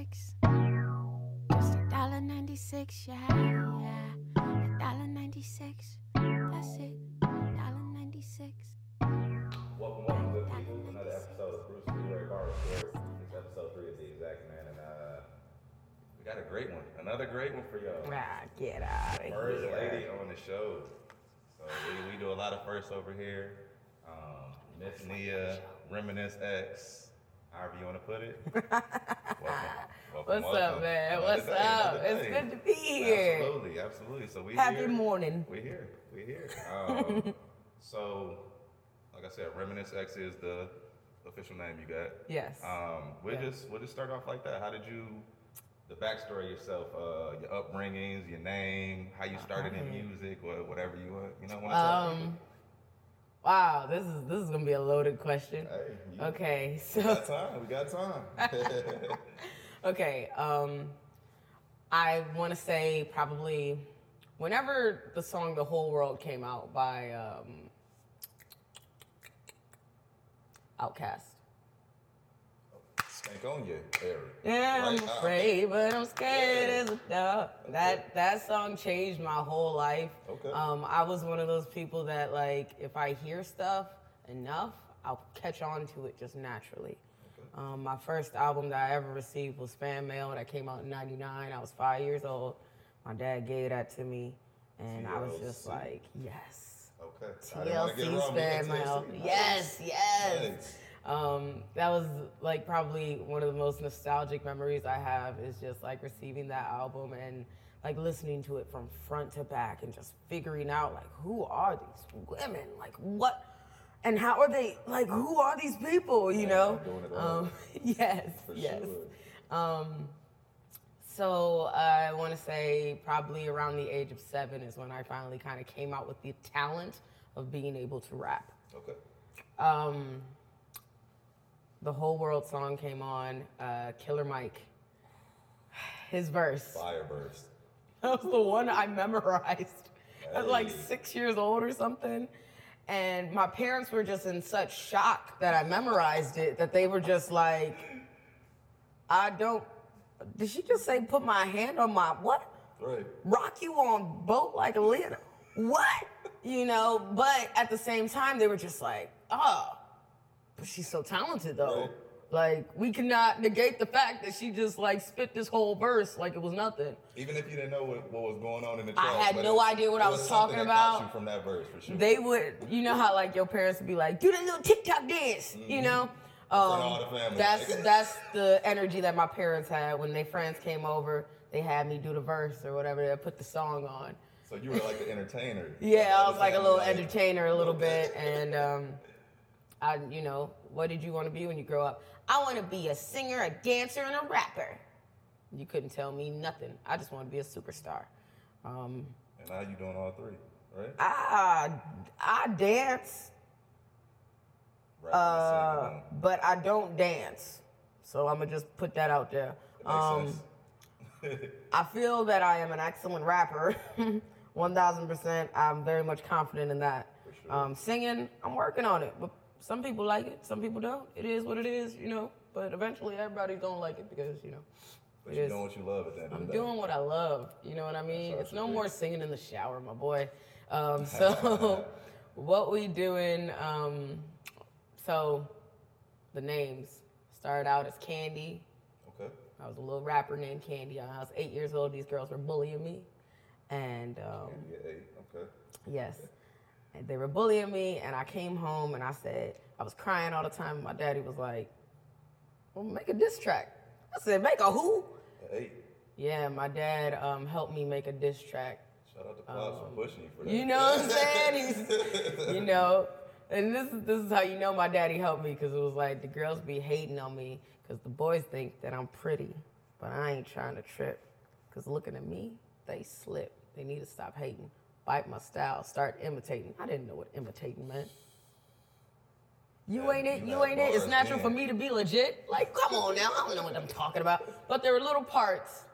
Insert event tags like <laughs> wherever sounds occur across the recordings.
six. Just a dollar ninety six, yeah, yeah. A dollar ninety six. That's it. Dollar ninety six. Welcome, welcome, good people. Another episode of Bruce Leroy Bar Report. It's episode three of the exact man, and uh, we got a great one. Another great one for y'all. Ah, get out of First here. lady on the show. So we, we do a lot of firsts over here. Um, Miss Nia, Reminisce X, however you want to put it. <laughs> welcome. welcome What's up, man? What's day, up? It's good to be here. Absolutely, absolutely. So we Happy here. morning. We're here. We're here. <laughs> Um, so, like I said, Reminisce X is the official name you got. Yes. Um, we'll Yeah. just we'll just start off like that. How did you, the backstory of yourself, uh, your upbringings, your name, how you started in music, or whatever you want, you know, want to. Um. Wow, this is this is gonna be a loaded question. Hey, you- Okay, We got so time. We got time. <laughs> okay, um, I want to say probably whenever the song "The Whole World" came out by um, Outkast. On you, Eric. Yeah, I'm Right? Uh, afraid, but I'm scared Yeah. as a dog. That that song changed my whole life. Okay. Um, I was one of those people that like if I hear stuff enough, I'll catch on to it just naturally. Okay. Um, my first album that I ever received was Fan Mail that came out in '99. I was five years old. My dad gave that to me, and I was just like, yes. Okay. I didn't wanna get it TLC's wrong, but Fan Mail. Yes, yes. Nice. Um, that was like probably one of the most nostalgic memories I have is just like receiving that album and like listening to it from front to back and just figuring out like who are these women? Like what and how are they like who are these people, you know? it all. Um, <laughs> yes, For yes. sure. Um, so I want to say probably around the age of seven is when I finally kind of came out with the talent of being able to rap. Okay. Um, the whole world song came on. Uh, Killer Mike, his verse. Fireburst. <laughs> That was the one I memorized at like six years old or something. And my parents were just in such shock that I memorized it that they were just like, I don't. Did she just say put my hand on my what? Right. rock you on boat like a little what you know but at the same time they were just like oh she's so talented though Right. like we cannot negate the fact that she just like spit this whole verse like it was nothing Even if you didn't know what, what was going on in the track, I had no it- idea what I was something talking about. you from that verse for sure. they would you know how like your parents would be like do the little tiktok dance you know Mm-hmm. all the family. that's that's the energy that my parents had when their friends came over they had me do the verse or whatever they put the song on so you were like the entertainer. Yeah, I was like a little entertainer a little bit, and um, I, you know, what did you want to be when you grow up? I want to be a singer, a dancer, and a rapper. You couldn't tell me nothing. I just want to be a superstar. Um, And now you doing all three, right? I, I dance, Rapping uh, but I don't dance. So I'm gonna just put that out there. It makes Um, sense. <laughs> I feel that I am an excellent rapper. <laughs> 1000%. I'm very much confident in that. For sure. Um, singing, I'm working on it. But some people like it, some people don't. It is what it is, you know. But eventually everybody don't like it because, you know, But you're doing what you love at end I'm doing what I love. You know what I mean? It's no more singing in the shower, my boy. Um, <laughs> so <laughs> what we doing? Um, so the names started out as Candy. Okay. I was a little rapper named Candy. I was eight years old. These girls were bullying me, and um, Yeah, eight. Okay. yes, they were bullying me. And I came home and I said I was crying all the time. And my daddy was like, "Well, make a diss track." I said, "Make a who?" Eight. Yeah, my dad um, helped me make a diss track. Shout out to Pops for pushing you for that. Um, You know what I'm <laughs> saying? He's, you know, and this is this is how you know my daddy helped me because it was like the girls be hating on me because the boys think that I'm pretty, but I ain't trying to trip. Because looking at me, they slip. They need to stop hating. Bite my style. Start imitating. I didn't know what imitating meant. You Yeah, ain't it. you You ain't it. It's natural for me to be legit. Like, come on now. I don't know what I'm talking about. But there were little parts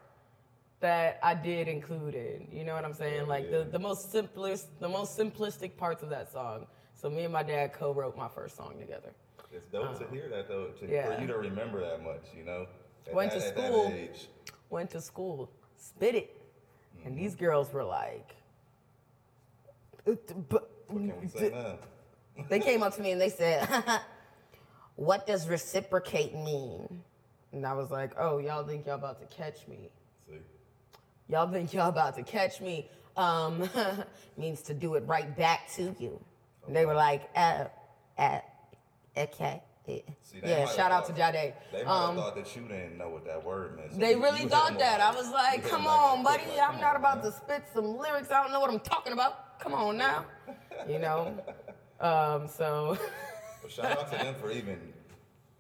that I did include in. You know what I'm saying? Oh, like the, the most simplest, the most simplistic parts of that song. So me and my dad co-wrote my first song together. It's dope to um, hear that though, to, yeah. for you to remember that much, you know. At Went that- to school. Went to school, spit it, and mm-hmm. these girls were like, what can we say <laughs> they came up to me and they said, <laughs> "What does reciprocate mean?" And I was like, "Oh, y'all think y'all about to catch me? See, Y'all think y'all about to catch me? Um, <laughs> means to do it right back to you." And they were like, "Uh, uh, okay." See, yeah, shout out to thought- Jade. They might Um, thought that you didn't know what that word meant. so They really thought that. like- I was like, come on, that buddy. like, I'm come not on, about man. to spit some lyrics. I don't know what I'm talking about. Come on now. You know? <laughs> Um, so, But shout out to them for even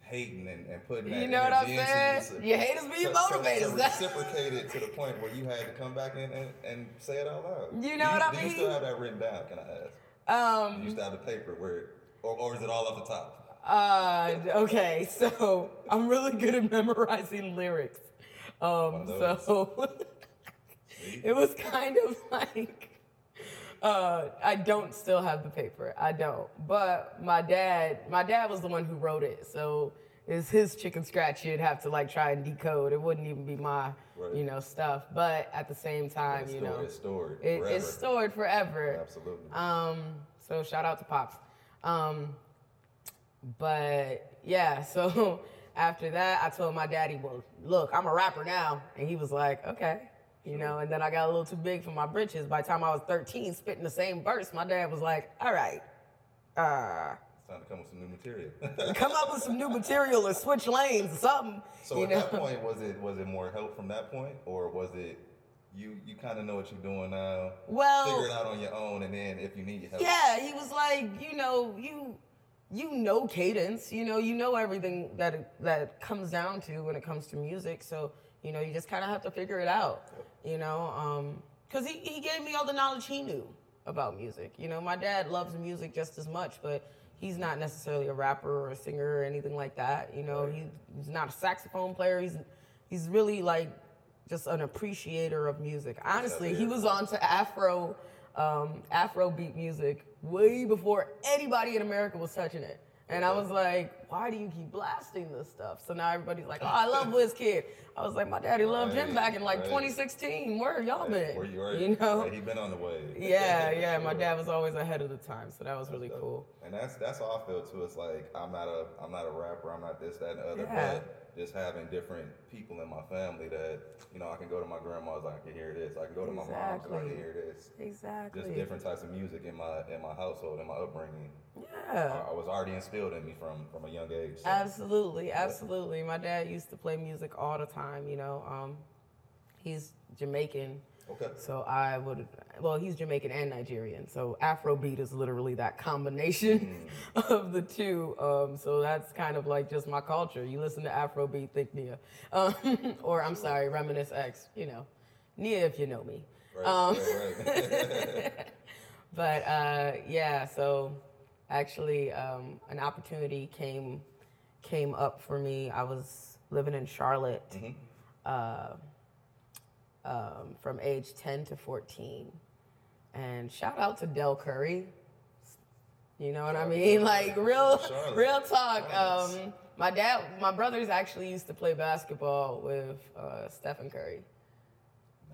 hating and, and putting that you know what I'm saying? you. So- Your haters be to- your to- motivators. To, reciprocate it to the point where you had to come back in and, and say it out loud. You know do what I Do you still have that written down? Can I ask? Do you um, still have the paper where, or, or is it all off the top? uh, okay. <laughs> So, I'm really good at memorizing lyrics. Um, so, <laughs> it was kind of like, uh, I don't still have the paper. I don't. But my dad, my dad was the one who wrote it. So it's his chicken scratch you'd have to like try and decode. It wouldn't even be my, Right. you know, stuff. But at the same time, It's you stored, know, it's stored it- it's stored forever. Absolutely. Um, so shout out to Pops. Um, but yeah, <laughs> so after that, I told my daddy, well, look, I'm a rapper now. And he was like, okay. You know, and then I got a little too big for my britches. By the time I was 13, spitting the same verse, my dad was like, all right, uh, it's time to come up with some new material. <laughs> come up with some new material or switch lanes or something. so at know? that point, was it was it more help from that point, or was it you you kind of know what you're doing now? Well- figure it out on your own, and then if you need help, Yeah, he was like, you know, you you know cadence, you know, you know everything that it, that it comes down to when it comes to music. So you know, you just kind of have to figure it out, you know, because he he gave me all the knowledge he knew about music. You know, my dad loves music just as much, but he's not necessarily a rapper or a singer or anything like that. You know, he, he's not a saxophone player. He's he's really like just an appreciator of music. Honestly, he was on to Afro um, Afro beat music way before anybody in America was touching it. And I was like, why do you keep blasting this stuff? So now everybody's like, oh, I love Wizkid. I was like, my daddy loved him back in like right. 2016. Where have y'all been? where you are, You know? he been on the way. <laughs> Yeah, <laughs> yeah. My dad was always ahead of the time, so that was really cool. And that's that's how I feel too. It's like I'm not a I'm not a rapper. I'm not this, that, and the other. Yeah. But just having different people in my family that you know I can go to my grandma's, I can hear this. I can go to my mom's, I can hear this. Exactly. Just different types of music in my in my household, in my upbringing. Yeah. I, I was already instilled in me from from a young age. so- Absolutely, absolutely. My dad used to play music all the time. You know, um, he's Jamaican, Okay. so I would. Well, he's Jamaican and Nigerian, so Afrobeat is literally that combination <laughs> of the two. Um, so that's kind of like just my culture. You listen to Afrobeat, think Nia, um, <laughs> or I'm sorry, Reminisce X. You know, Nia if you know me. Right, Um, right, right. <laughs> But uh, yeah, so actually, um, an opportunity came came up for me. I was living in Charlotte uh, um, from age 10 to 14. And shout out to Del Curry. You know what I mean? Like real, Charlotte. real talk. Um, my dad, my brothers actually used to play basketball with uh, Stephen Curry.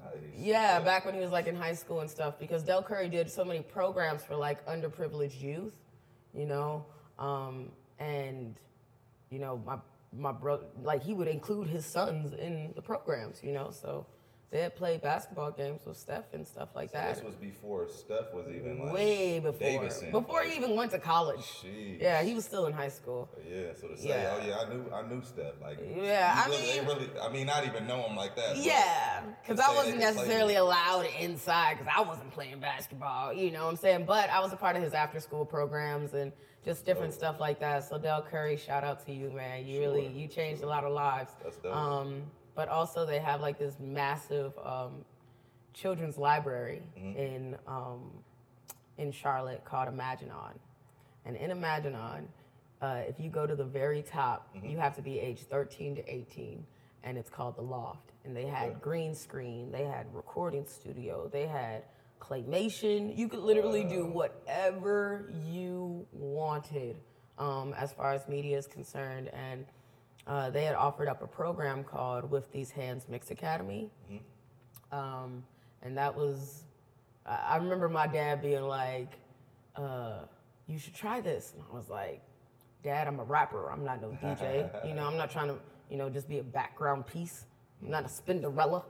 Nice. Yeah, back when he was like in high school and stuff, because Del Curry did so many programs for like underprivileged youth, you know, um, and you know my my brother like he would include his sons in the programs, you know, so they had played basketball games with Steph and stuff like So that. this was before Steph was even like Way before, Davidson. before he even went to college. Jeez. Yeah, he was still in high school. Yeah, so to say, Yeah. oh yeah, I knew, I knew Steph. Like, Yeah, I really, mean- they really, I mean, not even know him like that. Yeah, because I wasn't play necessarily allowed inside because I wasn't playing basketball, you know what I'm saying? But I was a part of his after school programs and just different Dope. stuff like that. So Del Curry, shout out to you, man. You really you changed a lot of lives. That's dope. Um, but also they have like this massive um, children's library Mm-hmm. in um, in Charlotte called Imaginon. And in Imaginon, uh, if you go to the very top, Mm-hmm. you have to be age 13 to 18, and it's called the Loft. And they had Okay. green screen, they had recording studio, they had claymation. You could literally do whatever you wanted um, as far as media is concerned. And uh, they had offered up a program called With These Hands Mix Academy. Um, and that was, I I remember my dad being like, uh, you should try this. And I was like, Dad, I'm a rapper. I'm not no <laughs> DJ. you know, I'm not trying to, you know, just be a background piece. I'm not a Spinderella.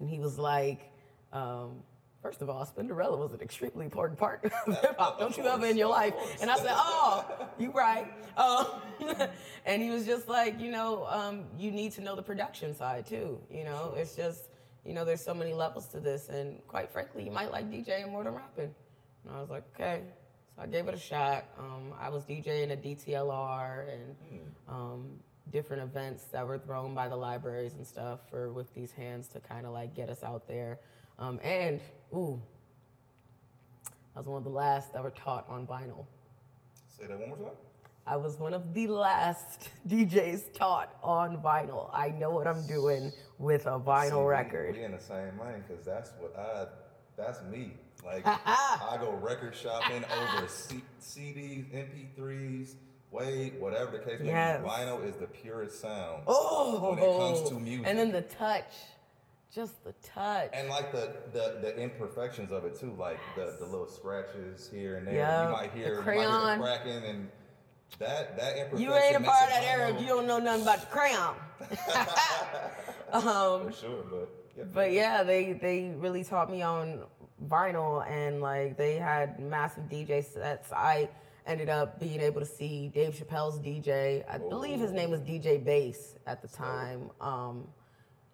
And he was like, um, first of all, Spinderella was an extremely important part of <laughs> hip hop. Don't you ever in your life? And I said, oh, you right. Um, <laughs> and he was just like, you know, um, you need to know the production side too. You know, it's just, you know, there's so many levels to this. And quite frankly, you might like DJing more than rapping. And I was like, okay. So I gave it a shot. Um, I was DJing at DTLR and um, different events that were thrown by the libraries and stuff for with these hands to kind of like get us out there. Um, and ooh, I was one of the last that were taught on vinyl. Say that one more time. I was one of the last <laughs> DJs taught on vinyl. I know what I'm doing with a See, vinyl we- record. We in the same lane because that's what I. That's me. Like <laughs> I go record shopping over C- CDs, MP3s, Wade, whatever the case may Yes. be. Vinyl is the purest sound. Oh, when it comes to music. and then the touch, just the touch. And like the, the the imperfections of it too, like the, the little scratches here and there. Yep, You might the hear, you might hear the cracking and that that imperfection. you ain't a part of that era if you don't know nothing about the crayon. <laughs> <laughs> um, For sure, but yeah. But yeah, they they really taught me on vinyl and like they had massive DJ sets. I ended up being able to see Dave Chappelle's DJ. I believe his name was DJ Bass at the time. Um,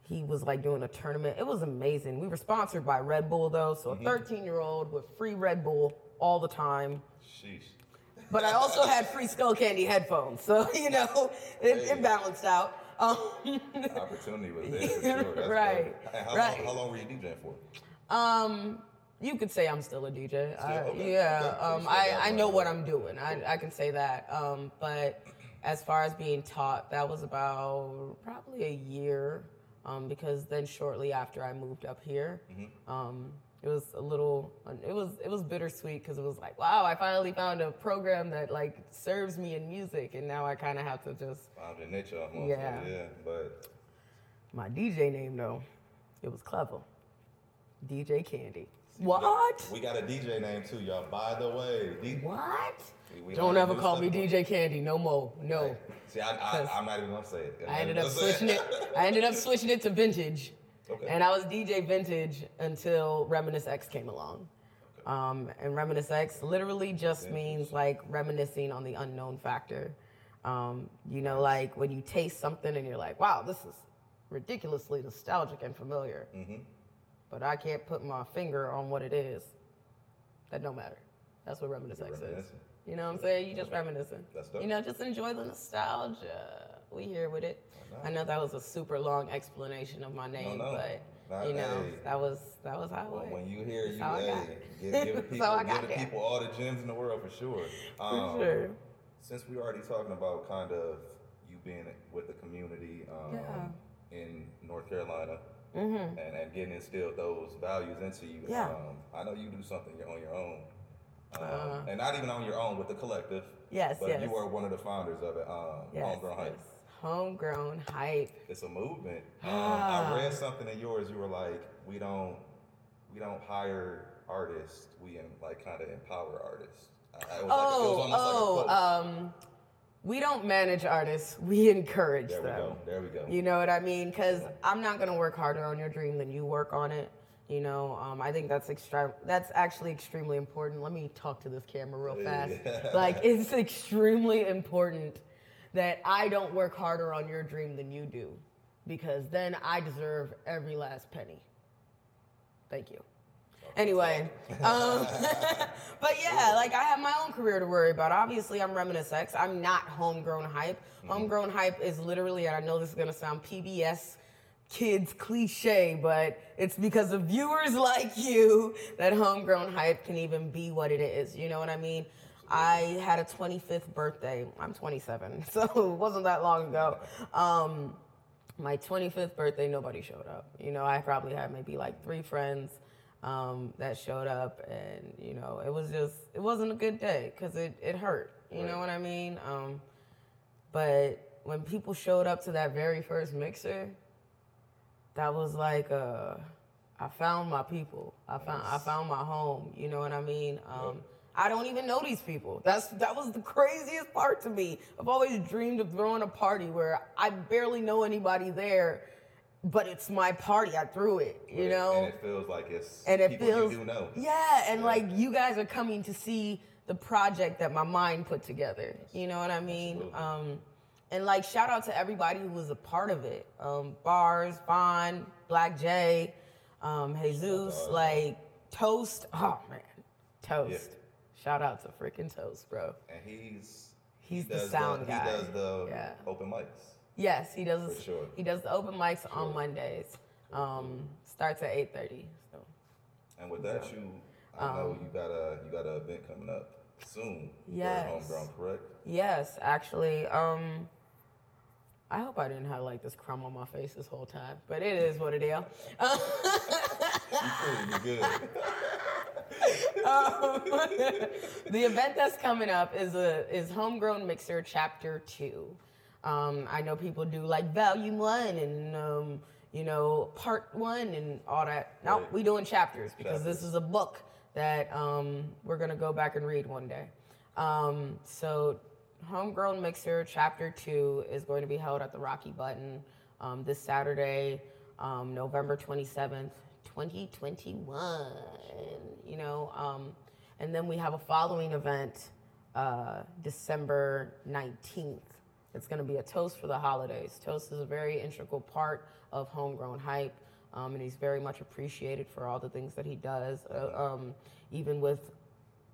he was like doing a tournament. It was amazing. We were sponsored by Red Bull though, so a 13 year old with free Red Bull all the time. Sheesh. But I also had free Skullcandy headphones, so <laughs> you know it, it balanced out. Um, Opportunity was there for <laughs> sure. That's Right, how, right. Long, how long were you DJing for? Um, you could say I'm still a DJ. I, okay, yeah. okay. Um, I, I know what I'm doing. I, I can say that. Um, but as far as being taught, that was about probably a year. Um, because then shortly after I moved up here, Mm-hmm. um, it was a little, it was it was bittersweet because it was like, wow, I finally found a program that like serves me in music, and now I kind of have to just Found your niche almost. Yeah. Yeah. But my DJ name though, it was clever, DJ Candy. What? we got a DJ name too, y'all. By the way, D- What? We- we Don't ever call me DJ Candy no more. No. See, I, I, I'm not even gonna say it. I'm I ended up switching it. <laughs> I ended up switching it to vintage. Okay. And I was DJ vintage until Reminisce X came along. Um, and Reminisce X literally just means like reminiscing on the unknown factor. Um, you know, like when you taste something and you're like, wow, this is ridiculously nostalgic and familiar. Mm-hmm. But I can't put my finger on what it is. That don't matter. That's what Reminisce X is. You know what I'm saying? You just reminiscing. That's dope. You know, just enjoy the nostalgia. We here with it. I know that was a super long explanation of my name, no. but Nah, you know, hey. that was that was how it When, when you hear you, hey, give, give the <laughs> people, all give the people all the gems in the world for sure. <laughs> Um, For sure. Since we're already talking about kind of you being with the community um, Yeah. in North Carolina Mm-hmm. and, and getting instilled those values into you, Yeah. um, I know you do something you're on your own. Um, Uh. and not even on your own with the collective. Yes, but yes. you are one of the founders of it, um, Yes, Homegrown Hype. yes. Homegrown hype. It's a movement. Um, Ah. I read something in yours. You were like, we don't, we don't hire artists. We like kind of empower artists. I- I- It was like, Oh, oh, like um, we don't manage artists. <laughs> We encourage them. there we go. There we go. You know what I mean? Because I'm not gonna work harder on your dream than you work on it. You know, um, I think that's extra. That's actually extremely important. Let me talk to this camera real fast. <laughs> Like, it's extremely important that I don't work harder on your dream than you do, because then I deserve every last penny. Thank you. Anyway, um, <laughs> but yeah, like I have my own career to worry about. Obviously, I'm Reminisce X. I'm not homegrown hype. Homegrown hype is literally, and I know this is gonna sound PBS kids cliche, but it's because of viewers <laughs> like you that homegrown hype can even be what it is. You know what I mean? I had a 25th birthday. I'm 27, <laughs> so it wasn't that long ago. Um, my 25th birthday, nobody showed up. You know, I probably had maybe like three friends um, that showed up, and you know, it was just, it wasn't a good day because it, it hurt. You know what I mean? Um, but when people showed up to that very first mixer, that was like uh, I found my people. I found I found my home. You know what I mean? Um, I don't even know these people. That's that was the craziest part to me. I've always dreamed of throwing a party where I barely know anybody there, but it's my party. I threw it. You know, and it feels like it's and it people feels you do know. yeah and like you guys are coming to see the project that my mind put together you know what i mean um and like shout out to everybody who was a part of it um bars bond black j um jesus like toast oh man toast Yeah. shout out to freaking toast bro And he's He's he the sound the, guy. He does the Yeah. open mics. Yes he does For sure. he does the open mics on mondays um starts at 8.30 so And with that, you I know you got a you got an event coming up soon. Yes. Homegrown, correct? Yes, actually. Um, I hope I didn't have like this crumb on my face this whole time, but it is what it is. You <laughs> good. Um, <laughs> the event that's coming up is a is Homegrown Mixer Chapter Two. Um, I know people do like Volume One and um, you know Part One and all that. No, Right. we doing chapters because this is a book that um, we're gonna go back and read one day. Um, so, Homegrown Mixer Chapter Two is going to be held at the Rocky Button um, this Saturday, um, November twenty seventh, twenty twenty one. You know, um, and then we have a following event, uh, December nineteenth. It's going to be a toast for the holidays. Toast is a very integral part of Homegrown Hype, um, and he's very much appreciated for all the things that he does, uh, um, even with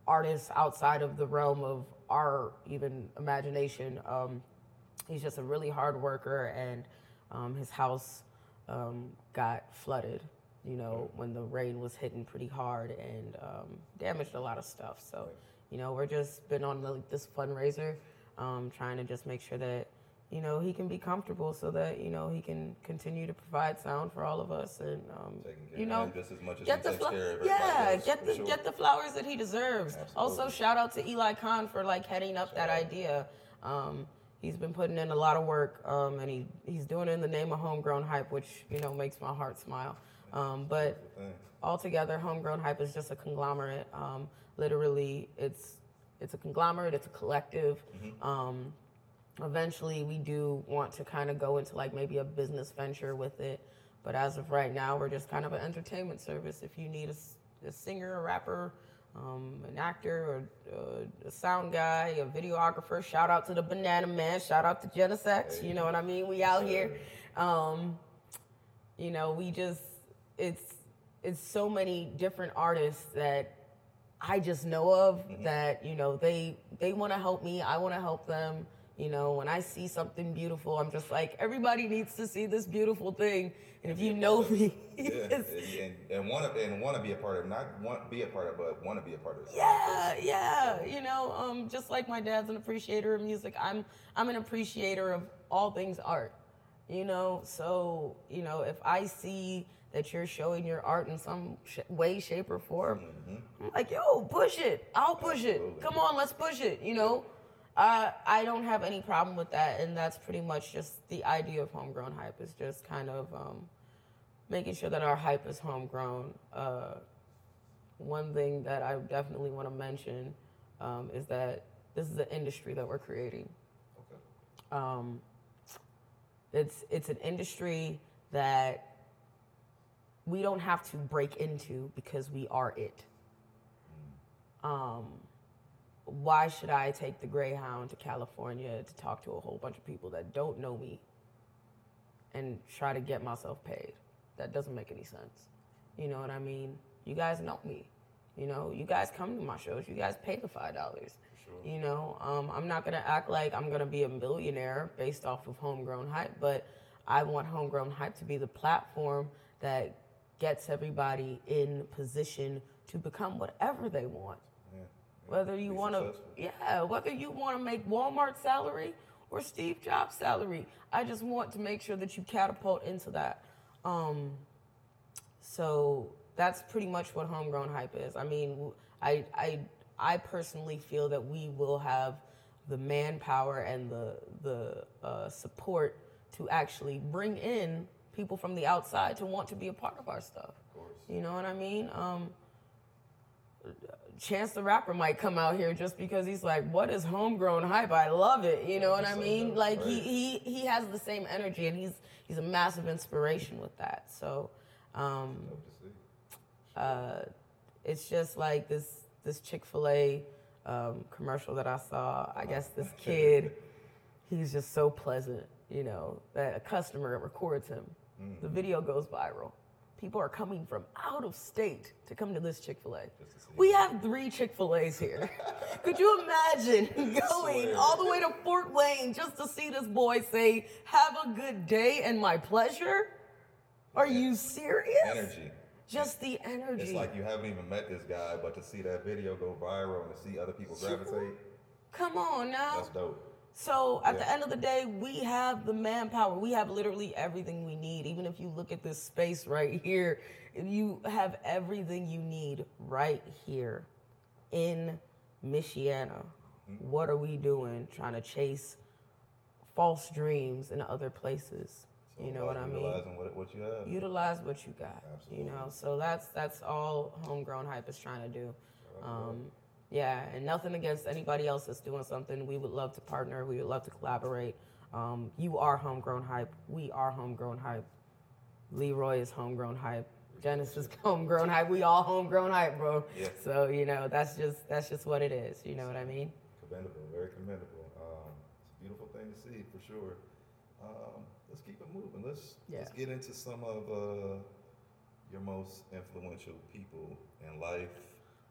artists outside of the realm of our even imagination. Um, he's just a really hard worker, and um, his house um, got flooded. You know, when the rain was hitting pretty hard and um, damaged a lot of stuff. So, you know, we're just been on like this fundraiser, um, trying to just make sure that you know he can be comfortable, so that you know he can continue to provide sound for all of us, and um, care you know, just as much as get he the takes fla- care of everybody yeah, else, get the sure. get the flowers that he deserves. Also, shout out to Eli Khan for like heading up that idea. Um, he's been putting in a lot of work, um, and he he's doing it in the name of homegrown hype, which you know makes my heart smile. Um, but altogether, homegrown hype is just a conglomerate. Um, literally, it's it's a conglomerate. It's a collective. Um, eventually, we do want to kind of go into like maybe a business venture with it. But as of right now, we're just kind of an entertainment service. If you need a, a singer, a rapper, um, an actor, or uh, a sound guy, a videographer, shout out to the Banana Man. Shout out to Genesex. You know what I mean? We out here. Um, you know we just it's it's so many different artists that i just know of that you know they they want to help me i want to help them you know when i see something beautiful i'm just like everybody needs to see this beautiful thing. And if you know me <laughs> Yeah, and, and want to and want to be a part of, not want be a part of, but want to be a part of. yeah yeah you know um just like my dad's an appreciator of music i'm i'm an appreciator of all things art you know? So you know if i see that you're showing your art in some sh- way shape or form. I'm like yo push it. I'll push it. Come on let's push it you know? Uh, i don't have any problem with that and that's pretty much just the idea of homegrown hype is just kind of um, making sure that our hype is homegrown. Uh, one thing that I definitely want to mention um, is that this is an industry that we're creating. Okay. Um, it's it's an industry that we don't have to break into because we are it. Um, why should I take the Greyhound to California to talk to a whole bunch of people that don't know me and try to get myself paid? That doesn't make any sense. You know what I mean? You guys know me. You know, you guys come to my shows. You guys pay the five dollars. You know, um, I'm not gonna act like I'm gonna be a millionaire based off of homegrown hype, but I want homegrown hype to be the platform that gets everybody in position to become whatever they want. Yeah. Whether you want to, yeah, whether you want to make Walmart salary or Steve Jobs salary, I just want to make sure that you catapult into that. Um, so that's pretty much what homegrown hype is. I mean, I I I personally feel that we will have the manpower and the the uh, support to actually bring in people from the outside to want to be a part of our stuff. Of course. You know what I mean? Um, Chance the Rapper might come out here just because he's like, "What is homegrown hype? I love it." You know what I mean? Like he right. he he has the same energy, and he's he's a massive inspiration with that. So. Um, Dope to see. uh, it's just like this this Chick Fil A um, commercial that I saw. I guess this <laughs> kid, he's just so pleasant, you know, that a customer records him. The mm-hmm. video goes viral. People are coming from out of state to come to this Chick Fil A. Just to see We have three Chick Fil A's here. <laughs> Could you imagine <laughs> going swear. all the way to Fort Wayne just to see this boy say, "Have a good day and my pleasure"? Are you serious? Energy. Just the energy. It's like you haven't even met this guy, but to see that video go viral and to see other people gravitate, Come on now. that's dope. So at the end of the day, we have the manpower. We have literally everything we need. Even if you look at this space right here, you have everything you need right here in Michiana. Mm-hmm. What are we doing? Trying to chase false dreams in other places. So you know what I mean? Utilizing what, what you have. utilize what you got. Absolutely. You know, so that's that's all homegrown hype is trying to do. Um, yeah, and nothing against anybody else that's doing something. We would love to partner. We would love to collaborate. Um, you are homegrown hype. We are homegrown hype. Leroy is homegrown hype. Dennis is <laughs> homegrown hype. We all homegrown hype, bro. Yeah. So you know that's just that's just what it is. You know what I mean? Commendable, very commendable. Um, it's a beautiful thing to see for sure. Um, let's keep it moving. Let's let's get into some of uh, your most influential people in life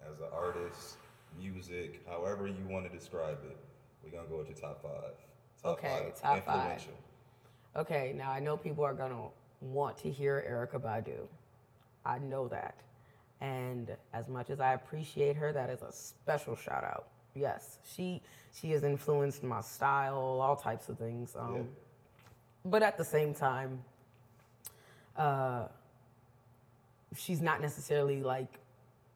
as an artist, music, however you want to describe it. We're gonna go with your top five. Top Okay, top five. Okay, now I know people are gonna want to hear Erykah Badu. I know that. And as much as I appreciate her, that is a special shout out. Yes, she she has influenced my style, all types of things. Um, Yeah. But at the same time, uh, she's not necessarily like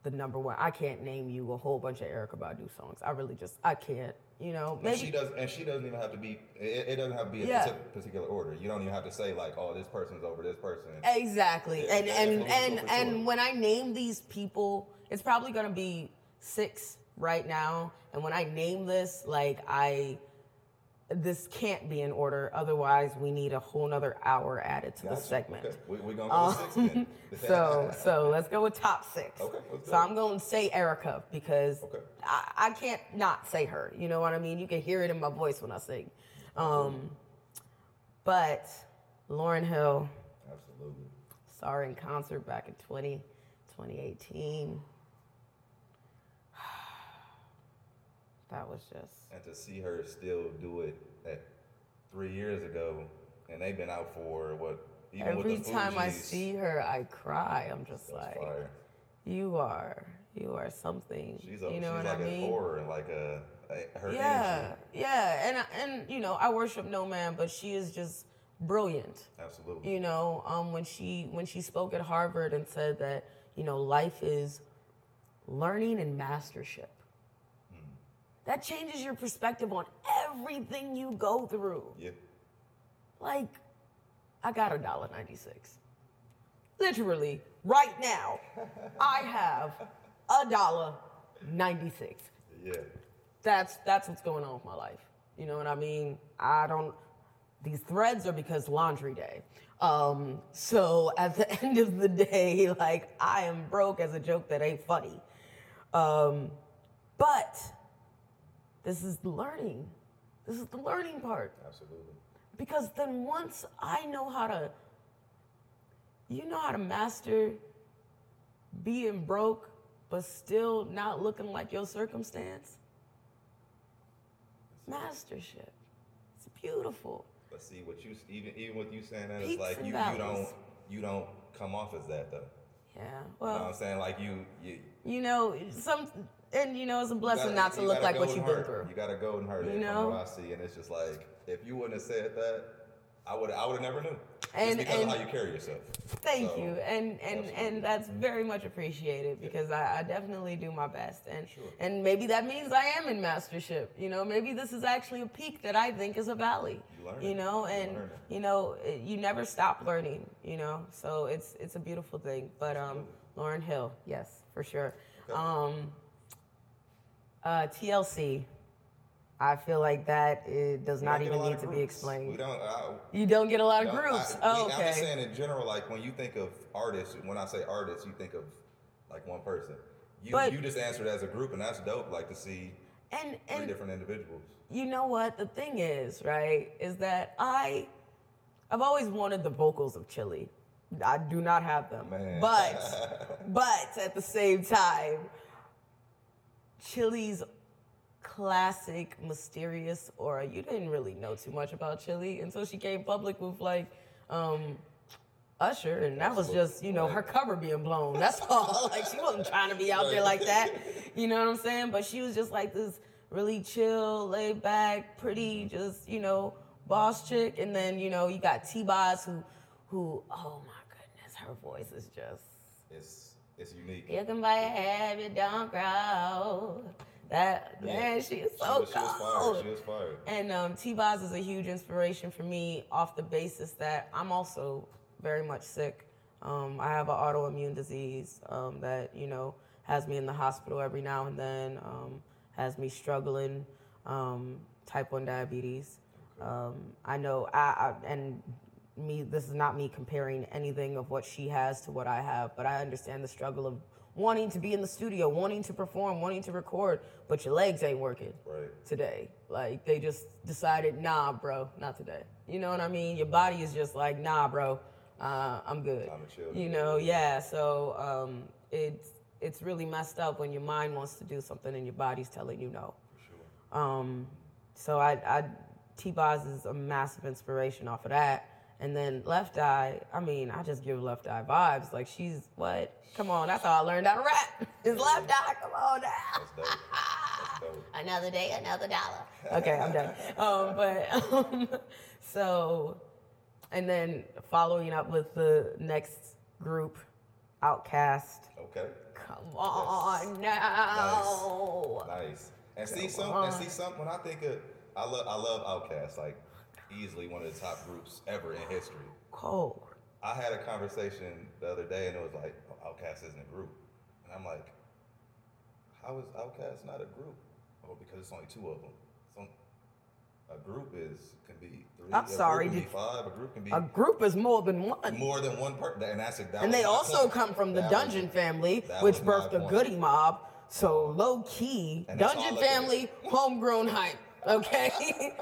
the number one. I can't name you a whole bunch of Erykah Badu songs. I really just I can't. You know, And she maybe does, and she doesn't even have to be. It, it doesn't have to be a Yeah. particular order. You don't even have to say like, "Oh, this person's over this person." Exactly. Yeah, and and and for and when I name these people, it's probably gonna be six right now. And when I name this, like I this can't be in order. Otherwise we need a whole nother hour added to the segment. Okay. We, we're gonna go with six then. <laughs> So so let's go with top six. Okay, let's so it. I'm going to say Erykah because Okay. I, I can't not say her. You know what I mean? You can hear it in my voice when I sing. Um, but Lauryn Hill, Absolutely. saw her in concert back in 20, 2018. That was just And to see her still do it at three years ago, and they've been out for what? Even every time I see her, I cry. I'm just like, fire. you are, you are something. She's a, you know she's what like I mean? an aura, like a, a her yeah, energy. yeah, and and you know, I worship no man, but she is just brilliant. Absolutely. You know, um, when she when she spoke at Harvard and said that you know life is learning and mastership. That changes your perspective on everything you go through. Yeah. Like, I got a dollar ninety six. Literally, right now, <laughs> I have a dollar ninety six. Yeah. That's that's what's going on with my life. You know what I mean? I don't. These threads are because laundry day. Um, so at the <laughs> end of the day, like I am broke as a joke that ain't funny. Um, but this is the learning. This is the learning part. Absolutely. Because then once I know how to, you know how to master being broke, but still not looking like your circumstance. Mastership. It's beautiful. But see what you even even with you saying that it's like you, you don't you don't come off as that though. Yeah. You know what Well, I'm saying? Like you you you know, some, and you know, it's a blessing gotta- not to look like what you've been through. You got to go and hurt You it know? I see, and it's just like if you wouldn't have said that, I would I would have never knew. And it's because and of how you carry yourself. Thank So, you, and and absolutely. and that's very much appreciated because I, I definitely do my best, and Sure. and maybe that means I am in mastership. You know, maybe this is actually a peak that I think is a valley. You learn You know, You and it. you know, it- you never stop learning. You know, so it's it's a beautiful thing. But um, Lauryn Hill, yes, for sure. Okay. Um, uh, TLC. I feel like that it does We not don't get a even need to be explained. We don't. I, you don't get a lot of groups. I, oh, we- okay. I'm just saying in general, like when you think of artists, when I say artists, you think of like one person. You But- you just answered as a group, and that's dope. Like to see and three and different individuals. you know what the thing is right is that i i've always wanted the vocals of chili i do not have them Man. but <laughs> but at the same time chili's classic mysterious aura you didn't really know too much about chili until she came public with like um Usher, and that was just, you know, her cover being blown. That's <laughs> all. Like, she wasn't trying to be out there like that. You know what I'm saying? But she was just like this really chill, laid back, pretty, just, you know, boss chick. And then, you know, you got T Boz who, who, oh my goodness, her voice is just. It's it's unique. You can buy a habit, don't grow. That, Yeah. man, she is She so was, she was. She was fired. And um, T Boz is a huge inspiration for me off the basis that I'm also very much sick. Um, I have an autoimmune disease um, that, you know, has me in the hospital every now and then, um, has me struggling, um, type 1 diabetes. Um, I know, I, I, and me, this is not me comparing anything of what she has to what I have, but I understand the struggle of wanting to be in the studio, wanting to perform, wanting to record, but your legs ain't working Right. today. Like they just decided, nah, bro, not today. You know what I mean? Your body is just like, nah, bro, uh, I'm good. Time to chill. You know, yeah. So um, it's it's really messed up when your mind wants to do something and your body's telling you no. For sure. Um, so I, I T Boz is a massive inspiration off of that. And then Left Eye, I mean, I just give Left Eye vibes. Like she's what? Come on, that's how I learned how to rap. <laughs> Is Left Eye? Come on now. That's dope. That's dope. <laughs> Another day, another dollar. Okay, I'm done. <laughs> Um, but um, so, and then following up with the next group, Outkast. Okay. Come on now. Nice. nice. And see Come some. on. And see some. When I think of, I love. I love Outkast. Like easily one of the top groups ever in history. Cold. I had a conversation the other day, and it was like, oh, Outkast isn't a group, and I'm like, how is Outkast not a group? Oh, because it's only two of them. So a group is can be three. I'm sorry, Group can be did- five. A group can be A group is more than one. more than one person, and that's that And they also point. come from the That Dungeon was- family, which birthed the. Goodie Mob. So low key, And Dungeon family, homegrown hype. Okay,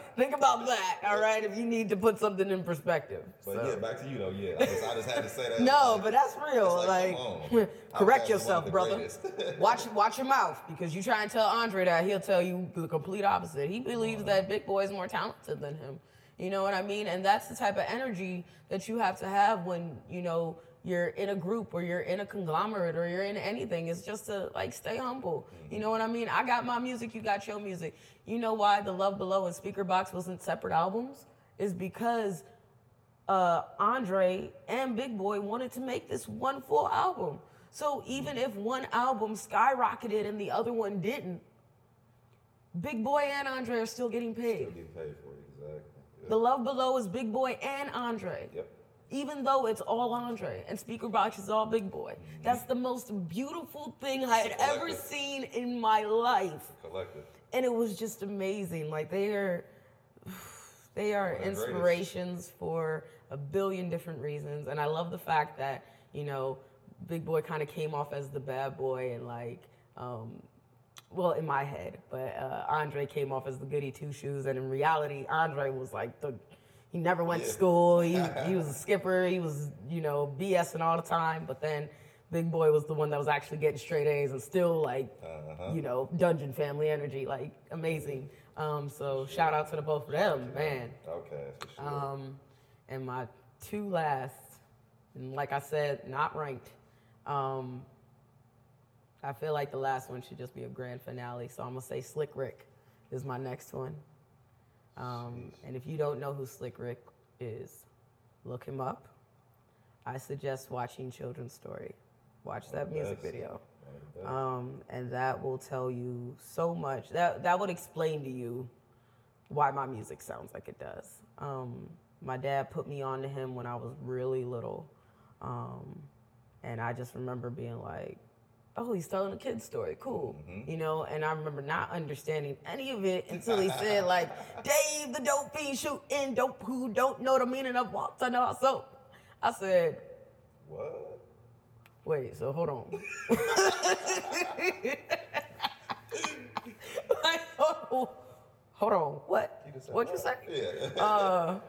<laughs> think about that. All right, if you need to put something in perspective. But So- yeah, back to you though. Yeah, I just, I just had to say that. No, Like, but that's real. it's Like, <laughs> correct Outkast is one yourself, brother. <laughs> watch watch your mouth because you try and tell Andre that he'll tell you the complete opposite. He believes that Big Boi is more talented than him. You know what I mean? And that's the type of energy that you have to have when you know you're in a group or you're in a conglomerate or you're in anything. It's just to like stay humble. You know what I mean? I got my music, you got your music. You know why the Love Below and Speakerboxxx wasn't separate albums? Is because uh, Andre and Big Boi wanted to make this one full album. So even if one album skyrocketed and the other one didn't, Big Boi and Andre are still getting paid. Still getting paid for it, exactly. Yeah. The Love Below is Big Boi and Andre. Yep. Even though it's all Andre and Speakerboxxx is all Big Boi. That's the most beautiful thing I had ever seen in my life. Collective. And it was just amazing. Like they are <sighs> they are One of the greatest. inspirations for a billion different reasons. And I love the fact that, you know, Big Boi kind of came off as the bad boy and like um well, in my head, but uh, Andre came off as the goody two shoes, and in reality, Andre was like the. He never went to school. He he was a <laughs> skipper. He was you know BSing all the time. But then, Big Boi was the one that was actually getting straight A's and still like, Uh-huh. you know, Dungeon family energy, like amazing. Um, so shout out to the both of them, man. Okay, for sure. Um, and my two last, and like I said, not ranked. Um, I feel like the last one should just be a grand finale, so I'm gonna say Slick Rick is my next one. Um, and if you don't know who Slick Rick is, look him up. I suggest watching Children's Story. Watch that music video. one of the best. Um, and that will tell you so much. That that would explain to you why my music sounds like it does. Um, my dad put me on to him when I was really little, um, and I just remember being like, "Oh, he's telling a kid's story, cool," you know. And I remember not understanding any of it until he said, "Like <laughs> Dave, the dope fiend shooting dope who don't know the meaning of what's under our soap." I said, what? Wait, so hold on. <laughs> <laughs> like, hold on. Hold on. What? What'd you say? Yeah. Uh,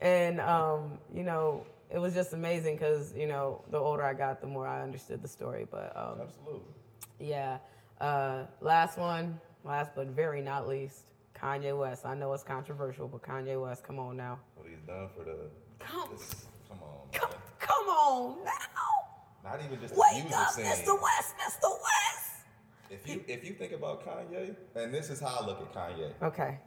and um, you know, it was just amazing because you know, the older I got, the more I understood the story. But um, Absolutely. yeah, uh, last one, last but very not least, Kanye West. I know it's controversial, but Kanye West, come on now, What he's done for the. come, This, come on. come, man. come on now. Not even just the Wake music up, scene. Mr. West, Mr. West. If you if you think about Kanye, and this is how I look at Kanye. Okay.